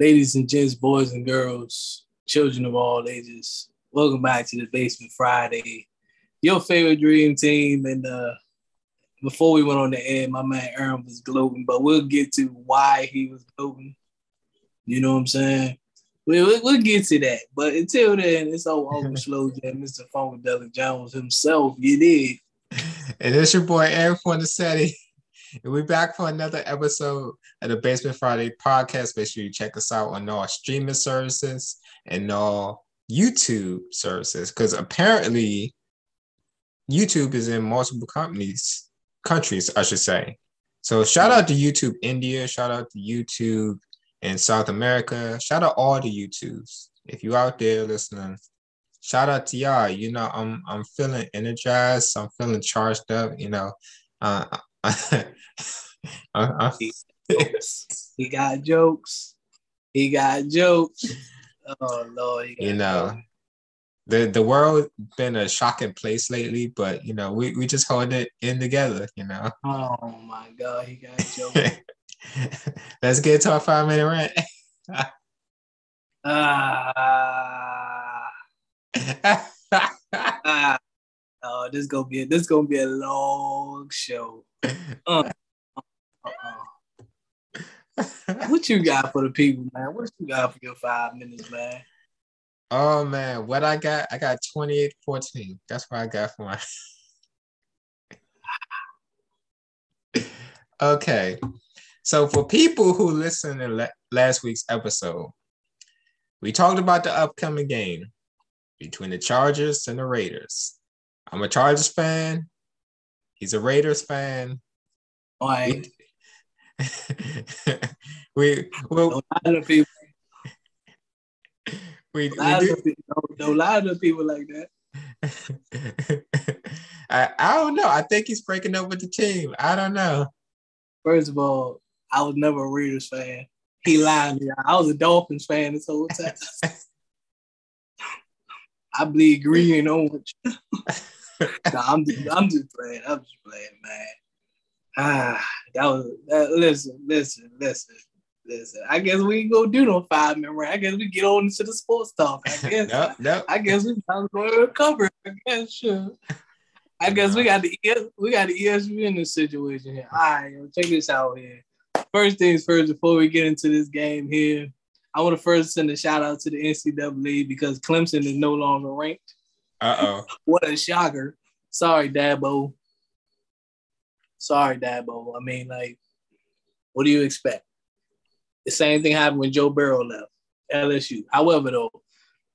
Ladies and gents, boys and girls, children of all ages, welcome back to the Basement Friday. Your favorite dream team. And uh, before we went on the air, my man Aaron was gloating, but we'll get to why he was gloating. You know what I'm saying? We'll, we'll get to that. But until then, it's all over slow jam, Mr. Funkadelic Jones himself. You did. And it's your boy Aaron Fornasetti. We're back for another episode of the Basement Friday podcast. Make sure you check us out on all streaming services and all YouTube services. Because apparently YouTube is in multiple companies, countries, I should say. So shout out to YouTube India, shout out to YouTube in South America, shout out all the YouTubes. If you out there listening, shout out to y'all. You know, I'm I'm feeling energized, I'm feeling charged up, you know. Uh, uh, he got jokes. He got jokes. Oh Lord. You know, jokes. the the world been a shocking place lately, but you know, we, we just hold it in together, you know. Oh my god, he got jokes. Let's get to our five minute rant. Ah. uh, oh, this gonna be this gonna be a long show. Uh, uh, what you got for the people, man? What you got for your five minutes, man? Oh man, what I got? I got 28 14. That's what I got for my Okay. So for people who listened to last week's episode, we talked about the upcoming game between the Chargers and the Raiders. I'm a Chargers fan. He's a Raiders fan. Why? we well, a lot of people. We, we do. Don't, don't lie to people like that. I, I don't know. I think he's breaking up with the team. I don't know. First of all, I was never a Raiders fan. He lied to me. I was a Dolphins fan this whole time. I bleed green and orange. no, I'm just, I'm just playing. I'm just playing, man. Ah, that was that, listen, listen, listen, listen. I guess we can go do no five minute. I guess we get on into the sports talk. I guess. no, no. I guess we are going to recover. I guess sure. I guess we got the we got the ESPN in this situation here. All right, check this out here. First things first, before we get into this game here, I want to first send a shout out to the NCAA because Clemson is no longer ranked. Uh oh. what a shocker. Sorry, Dabo. Sorry, Dabo. I mean, like, what do you expect? The same thing happened when Joe Burrow left LSU. However, though,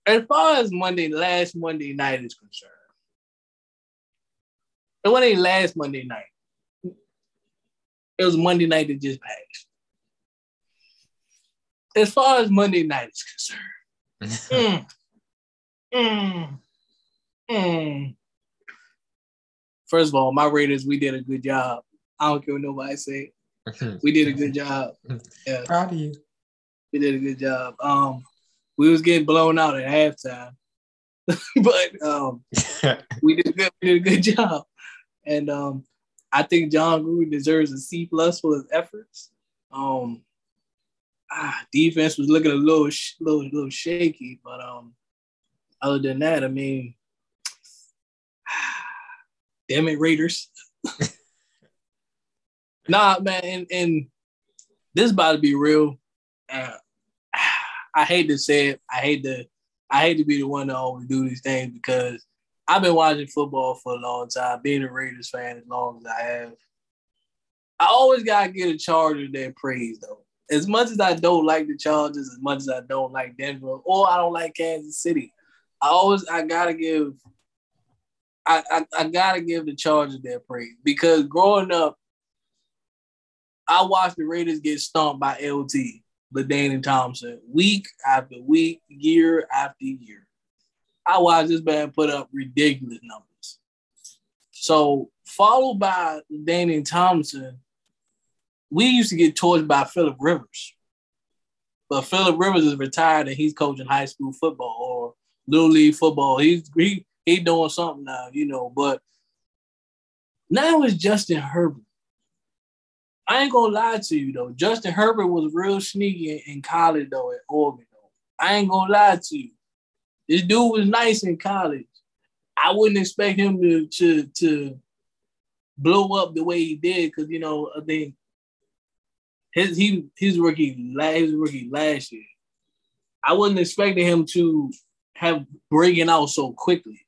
as far as Monday, last Monday night is concerned, it wasn't last Monday night. It was Monday night that just passed. As far as Monday night is concerned, mm, mm, mm, First of all, my Raiders, we did a good job. I don't care what nobody say. We did a good job. Yeah. Proud of you. We did a good job. Um, we was getting blown out at halftime, but um, we did good. We did a good job, and um, I think Jon Gruden deserves a C plus for his efforts. Um, ah, defense was looking a little, little, little shaky, but um, other than that, I mean, damn it, Raiders. nah, man, and, and this is about to be real. Uh, I hate to say it. I hate to I hate to be the one to always do these things because I've been watching football for a long time, being a Raiders fan as long as I have. I always gotta get a Charger their praise though. As much as I don't like the Chargers, as much as I don't like Denver, or I don't like Kansas City, I always I gotta give I, I, I gotta give the Chargers their praise because growing up, I watched the Raiders get stomped by LT, LaDainian Tomlinson, week after week, year after year. I watched this man put up ridiculous numbers. So, followed by LaDainian Tomlinson, we used to get torched by Philip Rivers. But Philip Rivers is retired and he's coaching high school football or little league football. He's he he doing something now, you know. But now it's Justin Herbert. I ain't gonna lie to you though. Justin Herbert was real sneaky in, college though at Oregon though. I ain't gonna lie to you. This dude was nice in college. I wouldn't expect him to to to blow up the way he did because you know I think his he his rookie his rookie last year. I wasn't expecting him to have breaking out so quickly.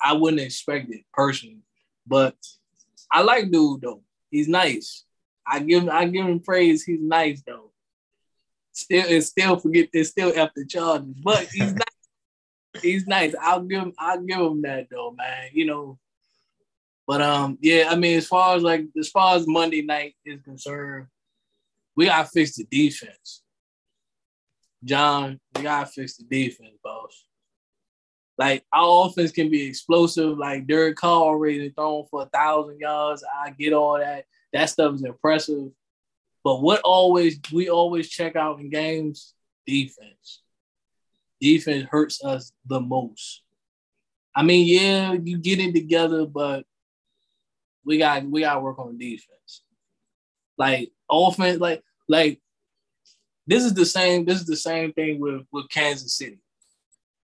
I wouldn't expect it personally, but I like dude though. He's nice. I give I give him praise. He's nice though. Still, and still forget. It's still after charges, but he's nice. he's nice. I'll give him. I'll give him that though, man. You know. But um, yeah. I mean, as far as like as far as Monday night is concerned, we gotta fix the defense. Jon, we gotta fix the defense, boss. Like our offense can be explosive, like Derek Carr already thrown for a thousand yards. I get all that. That stuff is impressive. But what always we always check out in games, defense. Defense hurts us the most. I mean, yeah, you get it together, but we got we got to work on defense. Like offense, like like this is the same. This is the same thing with with Kansas City.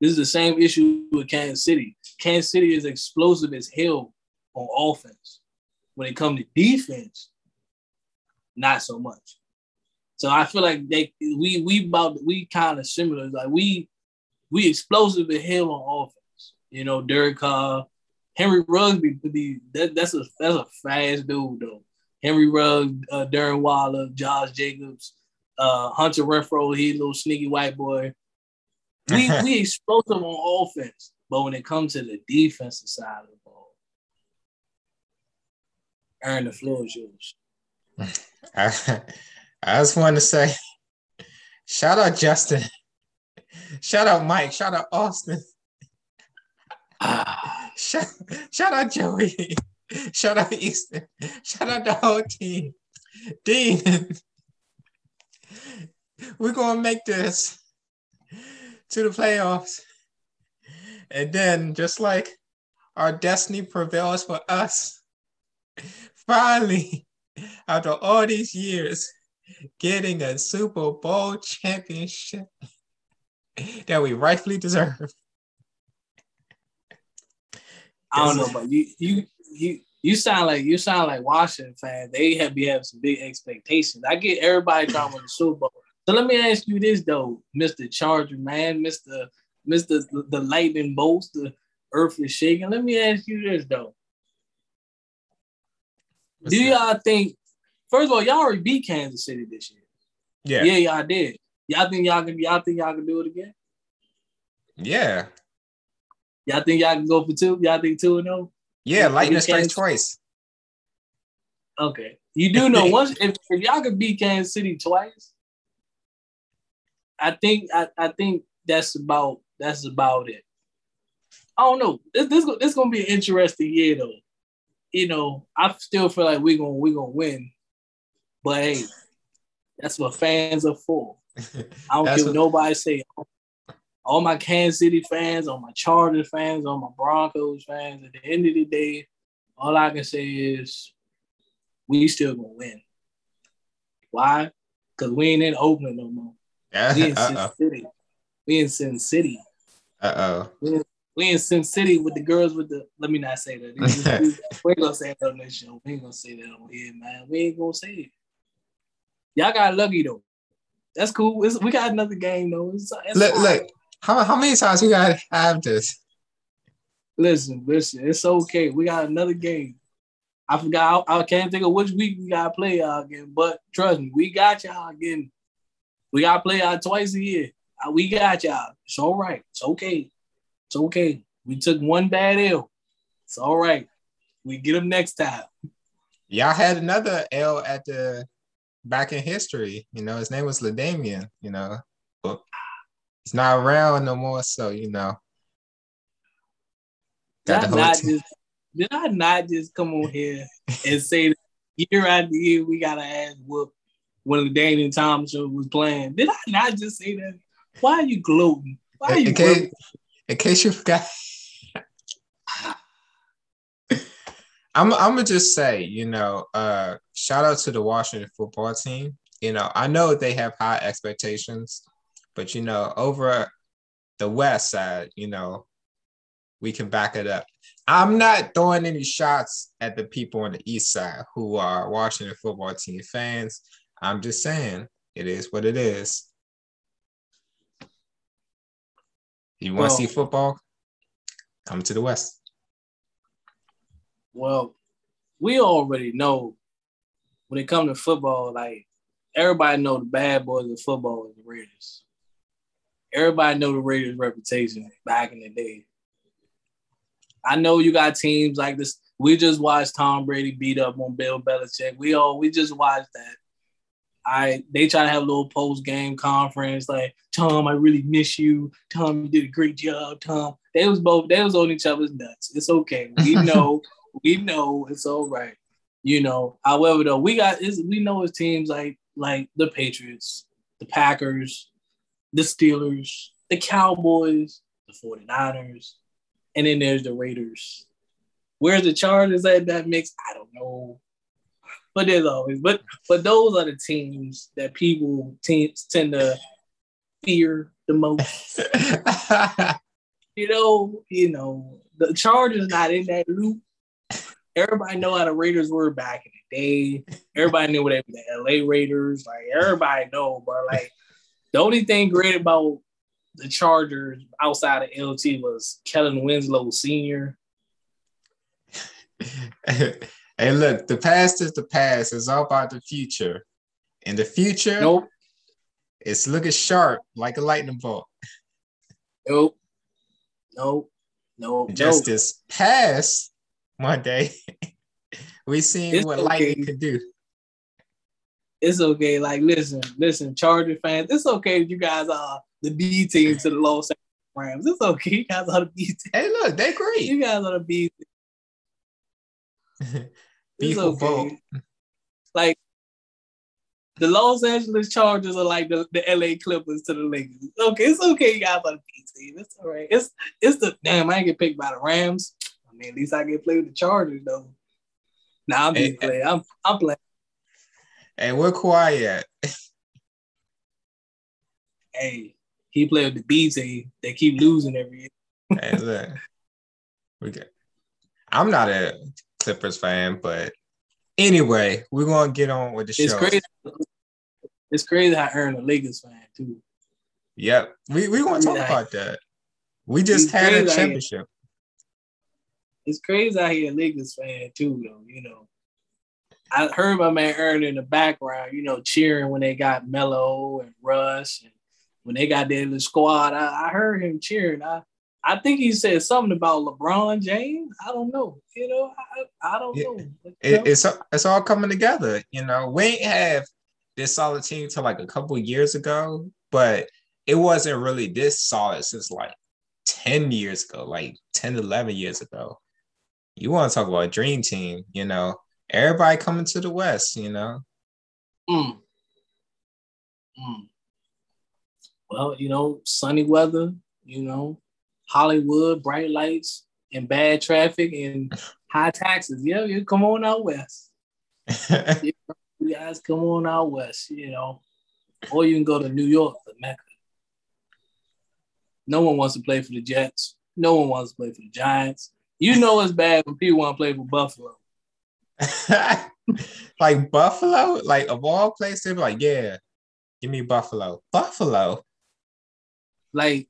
This is the same issue with Kansas City. Kansas City is explosive as hell on offense. When it comes to defense, not so much. So I feel like they we we about we kind of similar. Like we we explosive as hell on offense. You know, Derek Carr, Henry be that, that's a that's a fast dude though. Henry Ruggs, uh, Darren Waller, Josh Jacobs, uh, Hunter Renfrow, he a little sneaky white boy. We we explosive on offense, but when it comes to the defensive side of the ball, Aaron, the floor is yours. I, I just want to say, shout out Justin, shout out Mike, shout out Austin, ah. shout, shout out Joey, shout out Easton, shout out the whole team. Dean, we're gonna make this to the playoffs. And then, just like our destiny prevails for us, finally, after all these years, getting a Super Bowl championship that we rightfully deserve. I don't know, but you you you you sound like you sound like Washington fans. They have be having some big expectations. I get everybody trying to win the Super Bowl. So let me ask you this though, Mr. Charger man, Mr. Mr. The, the lightning bolts, the earth is shaking. Let me ask you this though. What's Do y'all think first of all, y'all already beat Kansas City this year? Yeah. Yeah, y'all did. Y'all think y'all can y'all think y'all can do it again? Yeah. Y'all think y'all can go for two? Y'all think two and no? Yeah, lightning strikes twice. Okay. You do know once if, if y'all could beat Kansas City twice, I think I, I think that's about that's about it. I don't know. This this, this gonna be an interesting year though. You know, I still feel like we're gonna we're gonna win, but hey, that's what fans are for. I don't care what nobody say. All my Kansas City fans, all my Chargers fans, all my Broncos fans. At the end of the day, all I can say is we still gonna win. Why? Because we ain't in Oakland no more we in Sin City. We in Sin City. Uh oh. We, we in Sin City with the girls with the. Let me not say that. we ain't gonna say that on this show. We ain't gonna say that on here, man. We ain't gonna say it. Y'all got lucky though. That's cool. It's, we got another game though. It's, it's look, look. How, how many times we gotta have this? Listen, listen. It's okay. We got another game. I forgot. I, I can't think of which week we gotta play y'all again. But trust me, we got y'all again we gotta play out twice a year. Uh, we got y'all. It's all right. It's okay. It's okay. We took one bad L. It's all right. We get them next time. Y'all had another L at the back in history. You know, his name was LaDainian. you know. But he's not around no more, so you know. Did I, not just, did I not just come on here and say that year after year we got to ass whoop when Daniel Thompson was playing. Did I not just say that? Why are you gloating? Why are you in, case, in case you forgot. I'm I'm gonna just say, you know, uh, shout out to the Washington football team. You know, I know they have high expectations, but you know, over the West side, you know, we can back it up. I'm not throwing any shots at the people on the East side who are Washington football team fans. I'm just saying it is what it is. You want to well, see football? Come to the West. Well, we already know when it comes to football, like everybody know the bad boys of football is the Raiders. Everybody know the Raiders' reputation back in the day. I know you got teams like this. We just watched Tom Brady beat up on Bill Belichick. We all we just watched that. I they try to have a little post game conference like Tom, I really miss you. Tom, you did a great job. Tom, they was both they was on each other's nuts. It's okay. We know, we know it's all right. You know, however though, we got is we know it's teams like like the Patriots, the Packers, the Steelers, the Cowboys, the 49ers, and then there's the Raiders. Where's the Chargers at that mix? I don't know. But there's always, but but those are the teams that people teams tend to fear the most. you know, you know, the Chargers not in that loop. Everybody know how the Raiders were back in the day. Everybody knew what they were the LA Raiders. Like everybody know, but like the only thing great about the Chargers outside of LT was Kellen Winslow Sr. hey, look, the past is the past. It's all about the future. In the future, nope. It's looking sharp like a lightning bolt. Nope. Nope. Nope. Just this past Monday, we seen it's what okay. lightning could do. It's okay. Like, listen, listen, Charger fans, it's okay if you guys are the B team to the Los Angeles Rams. It's okay. You guys are the B team. Hey, look, they're great. You guys are the B team. it's okay. Like the Los Angeles Chargers are like the, the LA Clippers to the Lakers. Okay, it's okay, you guys are the B team. It's all right. It's it's the damn. I ain't get picked by the Rams. I mean, at least I get played with the Chargers though. Nah, I'm hey, played. I'm I'm playing. Hey, where Kawhi at? hey, he played with the B team. They keep losing every year. hey, look, we get. I'm not a Clippers fan, but anyway, we're gonna get on with the show. It's crazy. It's crazy how Aaron a Lakers fan too. Yep, we we want to talk about that. We just had a championship. It's crazy out here, Lakers fan too, though. You know, I heard my man Aaron in the background, you know, cheering when they got Melo and Russ, and when they got their little squad. I, I heard him cheering. I I think he said something about LeBron James. I don't know. You know, I, I don't know. It, it's it's all coming together. You know, we ain't have this solid team till like a couple years ago, but it wasn't really this solid since like 10 years ago, like 10, 11 years ago. You want to talk about a dream team, you know, everybody coming to the West, you know. Mm. Mm. Well, you know, sunny weather, you know, Hollywood, bright lights, and bad traffic and high taxes. Yeah, you come on out west. you guys come on out west, you know. Or you can go to New York, the Mecca. No one wants to play for the Jets. No one wants to play for the Giants. You know it's bad when people want to play for Buffalo. like Buffalo, like of all places, like, yeah, give me Buffalo. Buffalo. Like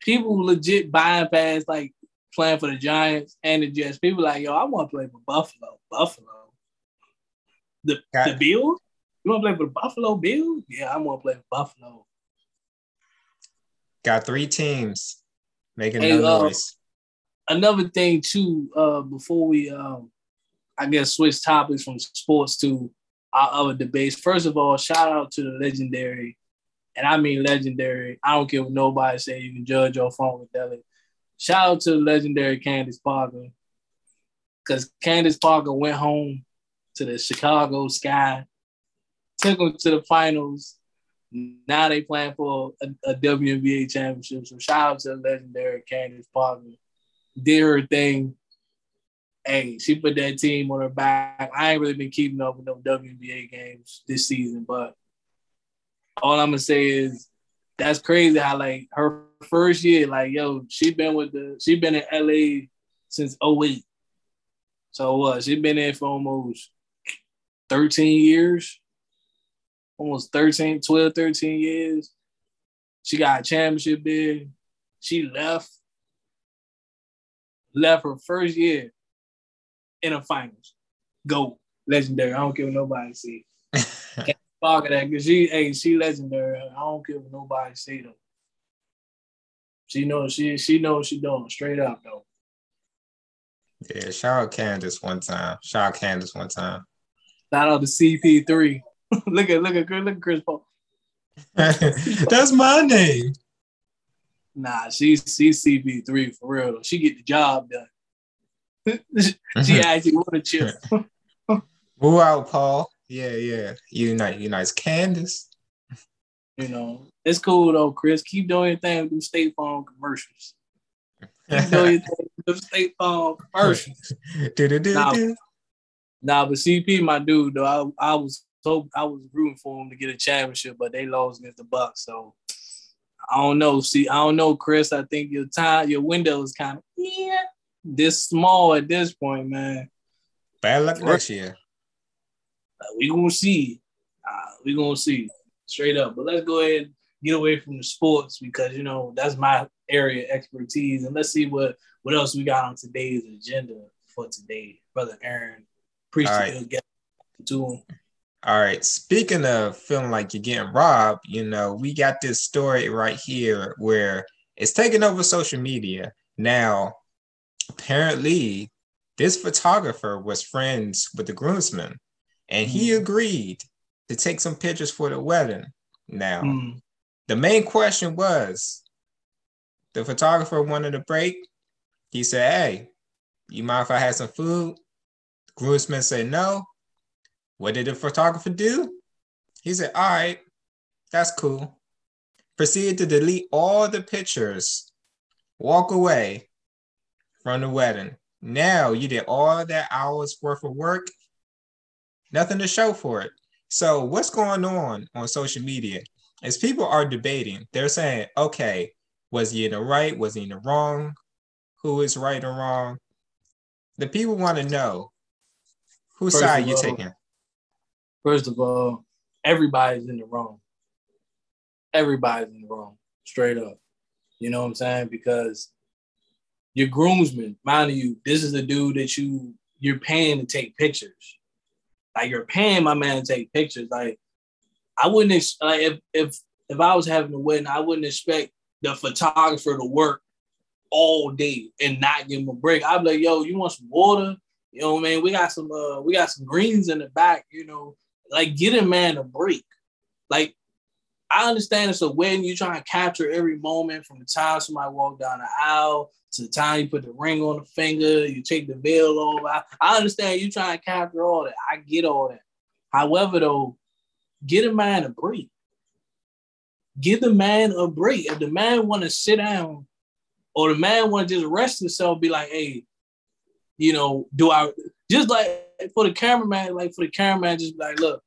people legit buying past like playing for the Giants and the Jets. People like, yo, I want to play for Buffalo. Buffalo. The Got the Bills? You want to play for the Buffalo Bills? Yeah, I want to play for Buffalo. Got three teams making hey, no uh, noise. Another thing too, uh, before we um, I guess switch topics from sports to our other debates. First of all, shout out to the legendary and I mean legendary. I don't care what nobody say. You can judge your funkadelic. Shout out to legendary Candace Parker, because Candace Parker went home to the Chicago Sky, took them to the finals. Now they playing for a, a WNBA championship. So shout out to legendary Candace Parker. Did her thing. hey, she put that team on her back. I ain't really been keeping up with no WNBA games this season, but all I'm gonna say is that's crazy how like her first year, like yo, she been with the she been in LA since 08. So what? She been in for almost 13 years. Almost 13, 12, 13 years. She got a championship bid. She left. Left her first year in the finals. Go. Legendary. I don't care what nobody see. Of that because she hey, she legendary. I don't care what nobody see though. She knows she she knows she doing straight up though. Yeah, shout out Candace one time. Shout out Candace one time. Shout out to CP3. look at look at look at Chris Paul. That's my name. Nah, she's she's CP3 for real. Though. She get the job done. she actually won a chip. Move out, Paul. Yeah, yeah. Unite, unite, Candace. You know, it's cool though, Chris. Keep doing your thing with them State Farm commercials. Keep doing your thing with them State Farm commercials. do, do, do, Nah. do. Nah, but CP, my dude, though, I, I was so I was rooting for him to get a championship, but they lost against the Bucks. So I don't know. See, I don't know, Chris. I think your time, your window is kind of yeah, this small at this point, man. Bad luck next year. Uh, we gonna see. Uh, we gonna see straight up. But let's go ahead and get away from the sports because you know that's my area of expertise. And let's see what what else we got on today's agenda for today, brother Aaron. Appreciate right. you get to him. All right. Speaking of feeling like you're getting robbed, you know, we got this story right here where it's taking over social media. Now, apparently, this photographer was friends with the groomsman and he Mhm. agreed to take some pictures for the wedding. Now, Mm, the main question was the photographer wanted a break. He said, Hey, you mind if I had some food? The groomsman said no. What did the photographer do? He said, All right, that's cool. Proceeded to delete all the pictures, walk away from the wedding. Now you did all that hours worth of work, nothing to show for it. So, what's going on on social media? As people are debating, they're saying, okay, was he in the right? Was he in the wrong? Who is right or wrong? The people want to know whose First side you all, taking. First of all, everybody's in the wrong. Everybody's in the wrong, straight up. You know what I'm saying? Because your groomsman, mind you, this is the dude that you you're paying to take pictures. Like you're paying my man to take pictures. Like I wouldn't ex- like if if if I was having a wedding, I wouldn't expect the photographer to work all day and not give him a break. I'd be like, yo, you want some water? You know what I mean? We got some uh we got some greens in the back, you know. Like get a man a break. Like I understand it's a wedding, you trying to capture every moment from the time somebody walked down the aisle to the time you put the ring on the finger, you take the veil off. I, I understand you trying to capture all that. I get all that. However, though, get a man a break. Give the man a break. If the man want to sit down or the man want to just rest himself, be like, hey, you know, do I just like for the cameraman, like for the cameraman, just be like, look,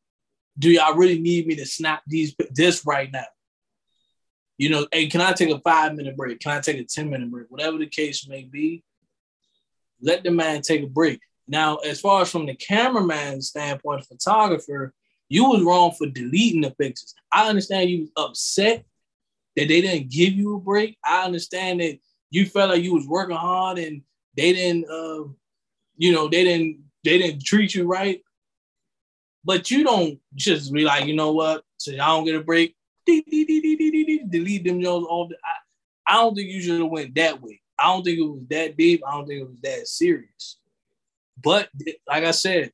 do y'all really need me to snap these this right now? You know, hey, can I take a five minute break? Can I take a 10 minute break? Whatever the case may be, let the man take a break. Now, as far as from the cameraman standpoint, photographer, you was wrong for deleting the pictures. I understand you was upset that they didn't give you a break. I understand that you felt like you was working hard and they didn't, uh, you know, they didn't they didn't treat you right. But you don't just be like, you know what? So I don't get a break. Delete them Jones off. The, I, I don't think you should have went that way. I don't think it was that deep. I don't think it was that serious. But like I said,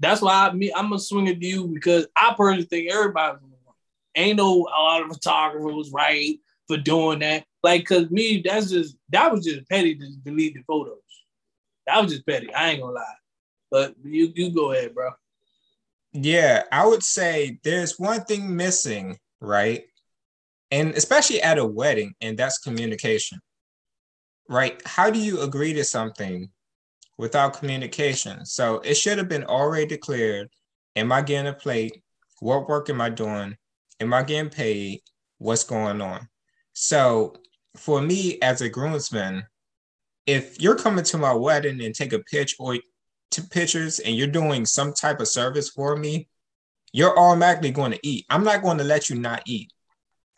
that's why I me I'm gonna swing at you because I personally think everybody's wrong. Ain't no a lot of photographers was right for doing that. Like, cause me, that's just that was just petty to delete the photos. That was just petty. I ain't gonna lie. But you you go ahead, bro. Yeah, I would say there's one thing missing, right? And especially at a wedding, and that's communication, right? How do you agree to something without communication. So it should have been already declared. Am I getting a plate? What work am I doing? Am I getting paid? What's going on? So for me as a groomsman, if you're coming to my wedding and take a pitch or two pictures and you're doing some type of service for me, you're automatically going to eat. I'm not going to let you not eat.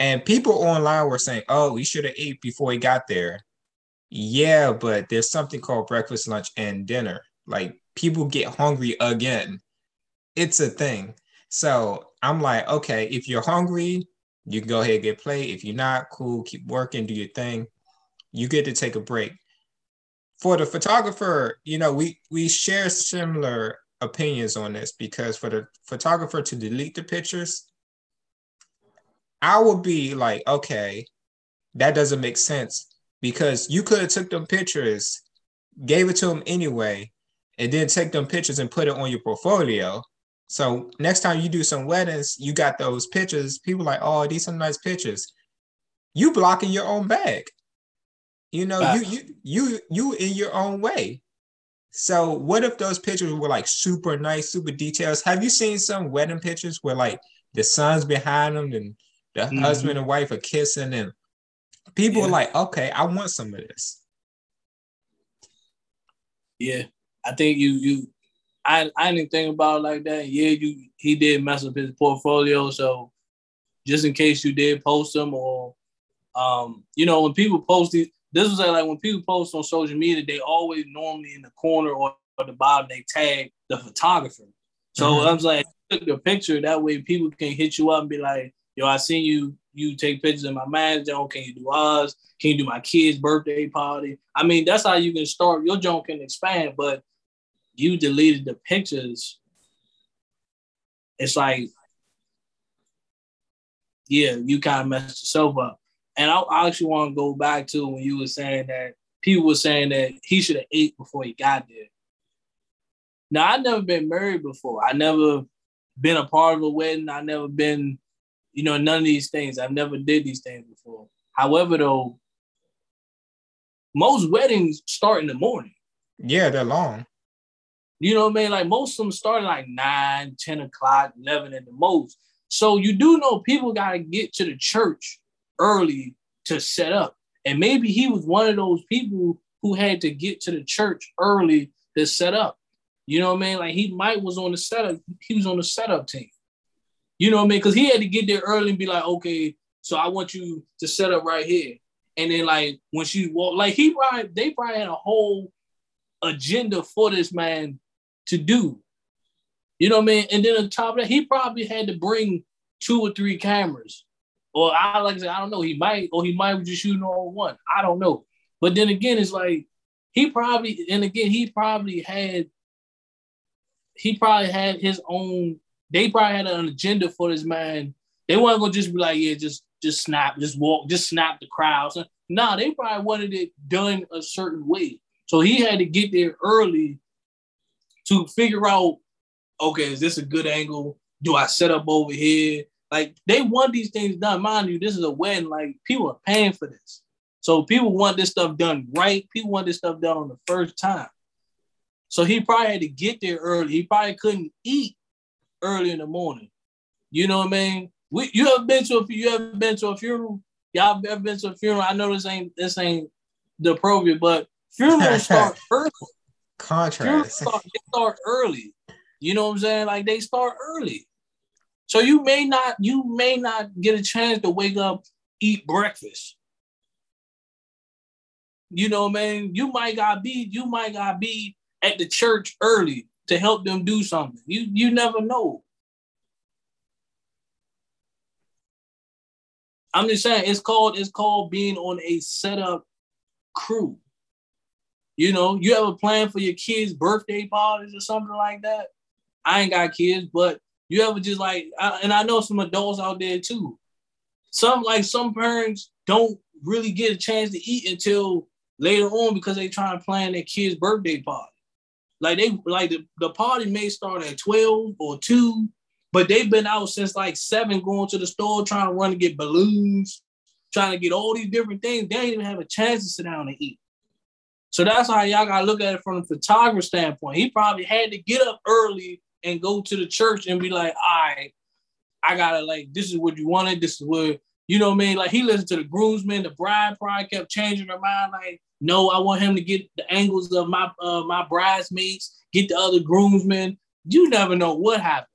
And people online were saying, oh, he should have ate before he got there. Yeah, but there's something called breakfast, lunch, and dinner. Like people get hungry again. It's a thing. So I'm like, okay, if you're hungry, you can go ahead and get play. If you're not, cool, keep working, do your thing. You get to take a break. For the photographer, you know, we we share similar opinions on this because for the photographer to delete the pictures, I would be like, okay, that doesn't make sense because you could have took them pictures, gave it to them anyway, and then take them pictures and put it on your portfolio. So next time you do some weddings, you got those pictures. People like, oh, these are nice pictures. You blocking your own bag. You know, you you you you in your own way. So what if those pictures were like super nice, super details? Have you seen some wedding pictures where like the son's behind them and the mm-hmm. husband and wife are kissing and people yeah. are like, okay, I want some of this. Yeah, I think you you I I didn't think about it like that. Yeah, you he did mess up his portfolio, so just in case you did post them or um, you know, when people post it, this was like when people post on social media, they always normally in the corner or, or the bottom they tag the photographer. So mm-hmm. I was like, took the picture that way people can hit you up and be like, yo, I seen you you take pictures of my man, John. Can you do ours? Can you do my kid's birthday party? I mean, that's how you can start. Your John can expand, but you deleted the pictures. It's like, yeah, you kind of messed yourself up. And I, I actually want to go back to when you were saying that people were saying that he should have ate before he got there. Now, I've never been married before. I never been a part of a wedding. I never been you know, none of these things. I've never did these things before. However, though, most weddings start in the morning. Yeah, they're long. You know what I mean? Like most of them start like 9, 10 o'clock, 11 at the most. So you do know people got to get to the church early to set up. And maybe he was one of those people who had to get to the church early to set up. You know what I mean? Like he might was on the setup, he was on the setup team. You know what I mean? Because he had to get there early and be like, okay, so I want you to set up right here. And then like when she walked, like he probably they probably had a whole agenda for this man to do. You know what I mean? And then on top of that, he probably had to bring two or three cameras. Or I like I said, I don't know. He might, or he might be just shooting on one. I don't know. But then again, it's like he probably, and again, he probably had he probably had his own they probably had an agenda for this man. They weren't gonna just be like, yeah, just just snap, just walk, just snap the crowds. Nah, they probably wanted it done a certain way. So he had to get there early to figure out, okay, is this a good angle? Do I set up over here? Like they want these things done. Mind you, this is a wedding. Like people are paying for this. So people want this stuff done right. People want this stuff done on the first time. So he probably had to get there early. He probably couldn't eat early in the morning. You know what I mean? We, you ever been to a you ever been to a funeral? Y'all ever been to a funeral? I know this ain't this ain't the appropriate, but funerals start early. Contrast. Start, they start early. You know what I'm saying? Like they start early. So you may not you may not get a chance to wake up, eat breakfast. You know mean? You might gotta be you might gotta be at the church early to help them do something. You you never know. I'm just saying it's called it's called being on a setup crew. You know, you have a plan for your kids' birthday parties or something like that. I ain't got kids, but you ever just like, I, and I know some adults out there too. Some like some parents don't really get a chance to eat until later on because they trying to plan their kids' birthday party. Like they like the, the party may start at 12 or 2, but they've been out since like seven going to the store trying to run to get balloons, trying to get all these different things. They didn't even have a chance to sit down and eat. So that's how y'all gotta look at it from the photographer standpoint. He probably had to get up early and go to the church and be like, all right, I gotta like, this is what you wanted, this is what you know what I mean? Like he listened to the groomsmen, the bride probably kept changing her mind. Like, no, I want him to get the angles of my uh, my bridesmaids, get the other groomsmen. You never know what happened.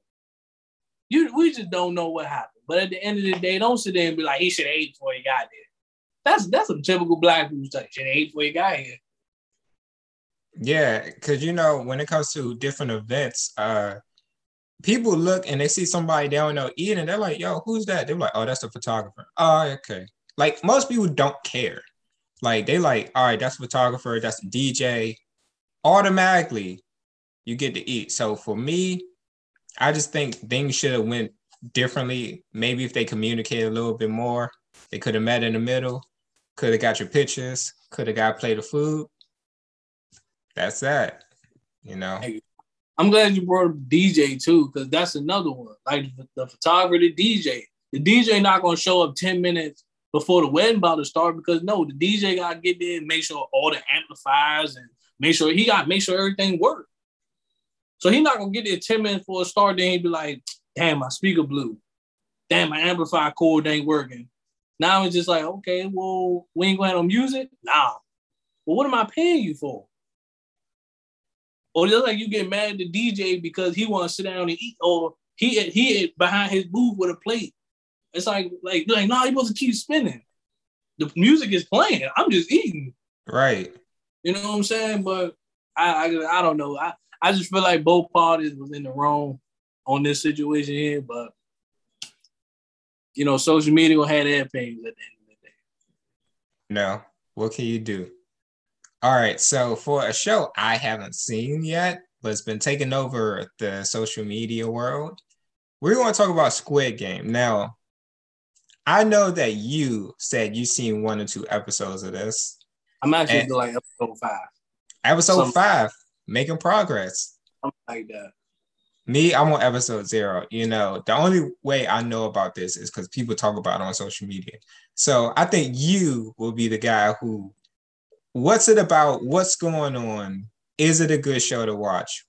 You we just don't know what happened. But at the end of the day, don't sit there and be like, he should have ate before he got there. That's that's a typical black people stuff. Should have ate before he got here. Yeah, because you know, when it comes to different events, uh people look and they see somebody they don't know eating, they're like, yo, who's that? They're like, oh, that's the photographer. Oh, okay. Like most people don't care. Like they like, all right, that's a photographer, that's a DJ. Automatically, you get to eat. So for me, I just think things should have went differently. Maybe if they communicated a little bit more, they could have met in the middle, could have got your pictures, could have got a plate of food. That's that, you know. I'm glad you brought up DJ too, because that's another one. Like the, the photographer, the DJ. The DJ not gonna show up 10 minutes before the wedding about to start because no, the DJ gotta get there and make sure all the amplifiers and make sure he got make sure everything works. So he not gonna get there 10 minutes before a start, then he be like, damn, my speaker blew. Damn, my amplifier cord ain't working. Now it's just like, okay, well, we ain't going to use it? Nah. Well, what am I paying you for? Or just like you get mad at the DJ because he want to sit down and eat, or he he behind his booth with a plate. It's like like like no, nah, he supposed to keep spinning. The music is playing. I'm just eating. Right. You know what I'm saying? But I I, I don't know. I, I just feel like both parties was in the wrong on this situation here, but you know, social media will have their pains at the end of the day. No, what can you do? All right, so for a show I haven't seen yet, but it's been taking over the social media world, we're going to talk about Squid Game. Now, I know that you said you've seen one or two episodes of this. I'm actually like episode five. Episode Something. five, making progress. Something like that. Me, I'm on episode zero. You know, the only way I know about this is because people talk about it on social media. So I think you will be the guy who what's it about? What's going on? Is it a good show to watch?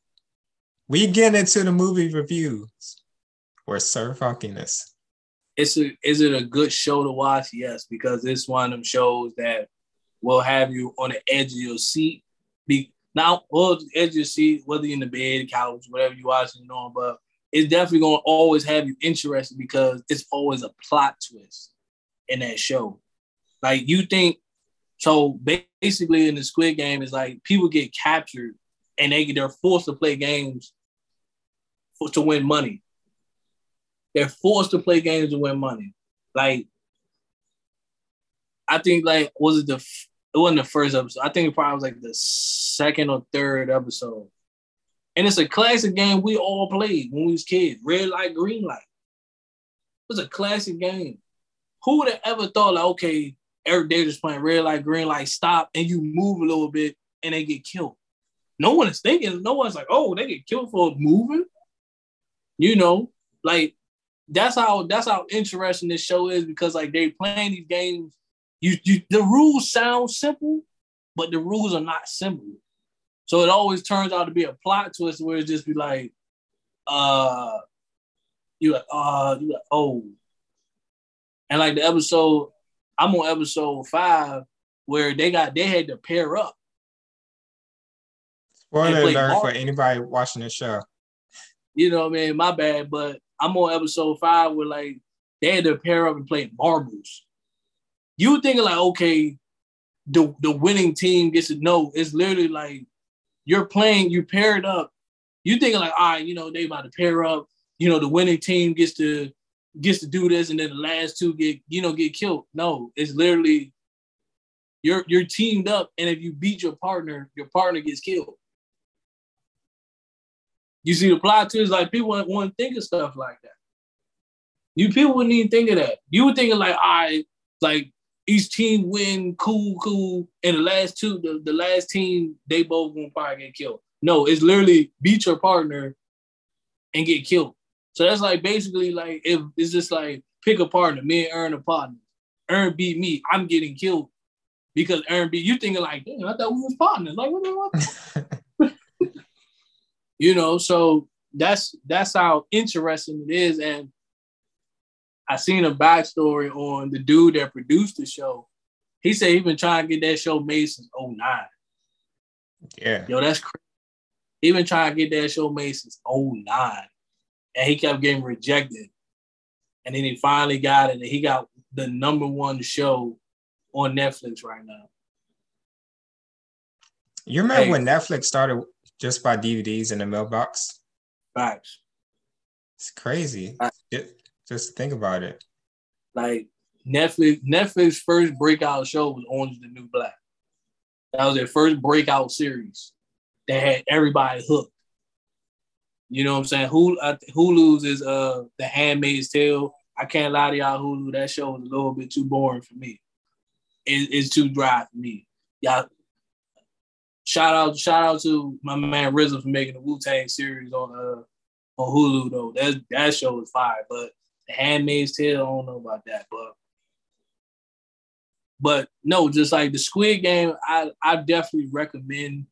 We get into the movie reviews or Sir Funkiness. It's a, is it a good show to watch? Yes, because it's one of them shows that will have you on the edge of your seat. Be now, well, edge of your seat, whether you're in the bed, couch, whatever you're watching on, but it's definitely going to always have you interested because it's always a plot twist in that show. Like you think so basically, in the Squid Game, is like people get captured and they they're forced to play games for, to win money. They're forced to play games to win money. Like I think, like was it the it wasn't the first episode. I think it probably was like the second or third episode. And it's a classic game we all played when we was kids. Red light, green light. It was a classic game. Who would have ever thought like, okay, Eric Davis playing red light, green light, stop, and you move a little bit and they get killed. No one is thinking, no one's like, oh, they get killed for moving. You know, like that's how that's how interesting this show is because like they playing these games. You, you the rules sound simple, but the rules are not simple. So it always turns out to be a plot twist where it just be like, uh, you like, uh, you like, oh, and like the episode I'm on episode five where they got they had to pair up. Spoiler alert for anybody watching the show. You know, what I mean, my bad, but I'm on episode five where like they had to pair up and play marbles. You thinking like, okay, the the winning team gets to know. It's literally like you're playing, you paired up. You thinking like, all right, you know, they about to pair up. You know, the winning team gets to gets to do this and then the last two get you know get killed. No, it's literally you're you're teamed up, and if you beat your partner, your partner gets killed. You see the plot twist, like people wouldn't think of stuff like that. You people wouldn't even think of that. You would think of like, I right, like each team win, cool, cool, and the last two, the, the last team, they both gonna probably get killed. No, it's literally beat your partner and get killed. So that's like basically like if it's just like pick a partner, me and Ern a partner. Earn beat me, I'm getting killed. because Earn B, you thinking like, damn, I thought we was partners. Like, what the fuck? You know, so that's that's how interesting it is. And I seen a backstory on the dude that produced the show. He said he been trying to get that show made since 09. Yeah. Yo, that's crazy. He been trying to get that show made since 09. And he kept getting rejected. And then he finally got it. And he got the number one show on Netflix right now. You remember hey, when Netflix started just by DVDs in the mailbox? Facts. It's crazy. It, just think about it. Like Netflix, Netflix first breakout show was Orange the New Black. That was their first breakout series. that had everybody hooked. You know what I'm saying? Hulu, Hulu's is uh The Handmaid's Tale. I can't lie to y'all, Hulu. That show is a little bit too boring for me. It, it's too dry for me. Y'all, shout out, shout out to my man RZA for making the Wu Tang series on uh on Hulu though. That that show is fire. But The Handmaid's Tale, I don't know about that, but but no, just like the Squid Game, I, I definitely recommend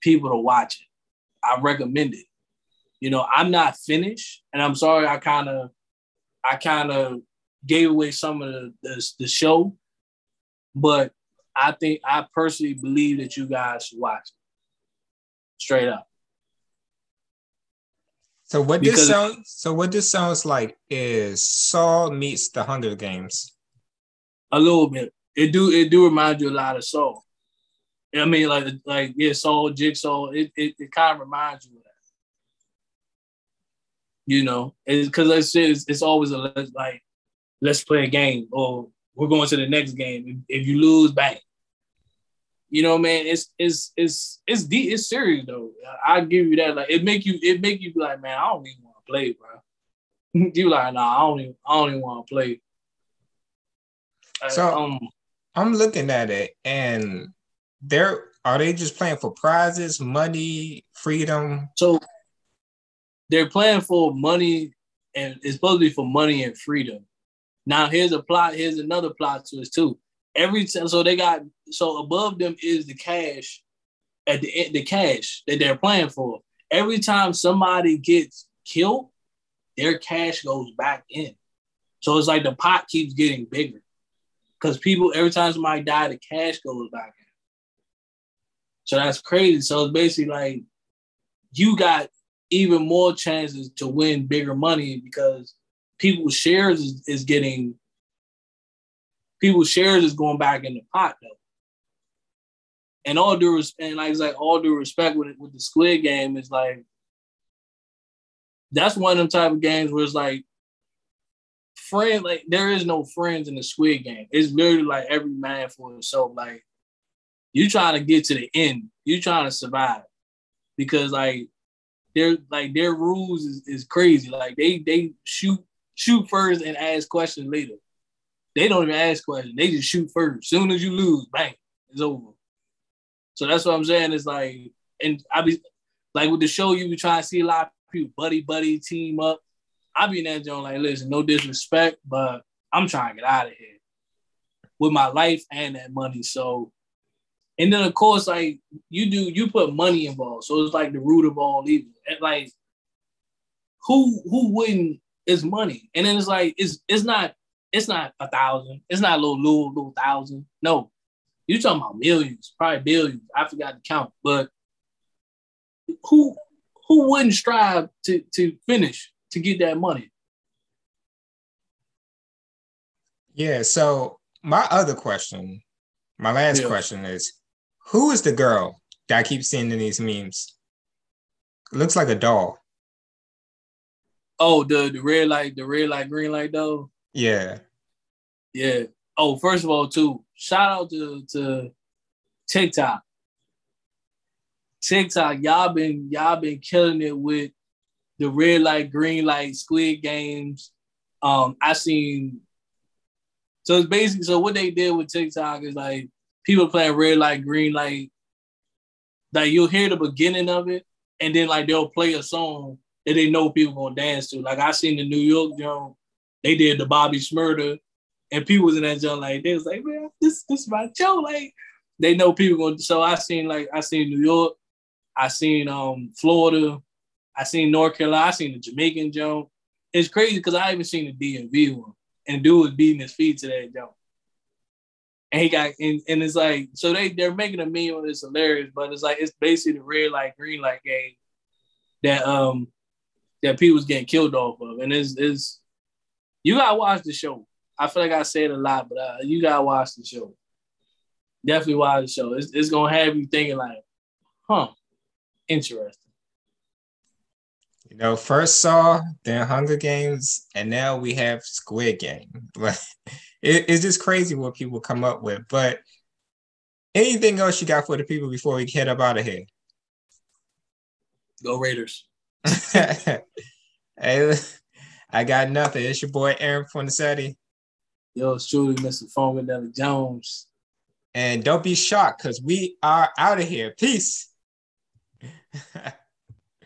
people to watch it. I recommend it. You know, I'm not finished, and I'm sorry I kind of I kind of gave away some of the, the, the show, but I think I personally believe that you guys should watch it. Straight up. So what because this sounds so what this sounds like is Saw meets the Hunger Games. A little bit it do it do remind you a lot of Saw. I mean, like like yeah, Saw, Jigsaw. It it, it kind of reminds you of that. You know, because it's, it's it's always a like let's play a game or we're going to the next game. If, if you lose, bang. You know, man, it's it's it's it's deep, it's serious though. I give you that. Like it make you it make you be like, man, I don't even want to play, bro. you like, nah, I don't even I don't even want to play. So um, I'm looking at it and they're are they just playing for prizes, money, freedom? So they're playing for money and it's supposed to be for money and freedom. Now here's a plot, here's another plot to twist too. Every time so they got so above them is the cash at the the cash that they're playing for. Every time somebody gets killed, their cash goes back in. So it's like the pot keeps getting bigger because people every time somebody die, the cash goes back in. So that's crazy. So it's basically like you got even more chances to win bigger money because people's shares is, is getting people's shares is going back in the pot though. And all due and like like all due respect with with the Squid Game is like that's one of them type of games where it's like friend, like there is no friends in the Squid Game. It's literally like every man for himself. Like you trying to get to the end, you trying to survive because like their like their rules is, is crazy. Like they they shoot shoot first and ask questions later. They don't even ask questions. They just shoot first. Soon as you lose, bang, it's over. So that's what I'm saying. It's like, and I be like with the show, you be trying to see a lot of people buddy buddy team up. I be in that joint like, listen, no disrespect, but I'm trying to get out of here with my life and that money. So, and then of course, like you do, you put money involved, so it's like the root of all evil. And like, who who wouldn't is money? And then it's like it's it's not it's not a thousand, it's not a little little little thousand. No, you talking about millions, probably billions. I forgot to count, but who who wouldn't strive to to finish to get that money. Yeah. So my other question, my last yeah. question is, who is the girl that I keep seeing in these memes? It looks like a doll. Oh, the the red light, the red light, green light though. Yeah. Yeah. Oh, first of all, too, shout out to to TikTok. TikTok, y'all been y'all been killing it with the red light, green light, squid games. Um, I seen so it's basically so what they did with TikTok is like people playing red light, green light. Like you'll hear the beginning of it, and then like they'll play a song that they know people gonna dance to. Like I seen the New York Jones, they did the Bobby Shmurda, and people was in that joint like they was like, man, this this is my show. Like they know people. To. So I seen like I seen New York, I seen um Florida, I seen North Carolina, I seen the Jamaican joint. It's crazy because I even seen the DMV one, and dude was beating his feet to that joint. And he got and, and it's like so they they're making a meme on this hilarious, but it's like it's basically the red light green light game that um that people was getting killed off of, and it's is you gotta watch the show. I feel like I said a lot, but uh, you gotta watch the show. Definitely watch the show. It's, it's gonna have you thinking like, huh, interesting. You know, first Saw, then Hunger Games, and now we have Squid Game. It, it's just crazy what people come up with. But anything else you got for the people before we head up out of here? Go Raiders. hey, I got nothing. It's your boy Aaron Fornasetti. Yo, it's truly Mr. Funkadelic Jones. And don't be shocked because we are out of here. Peace.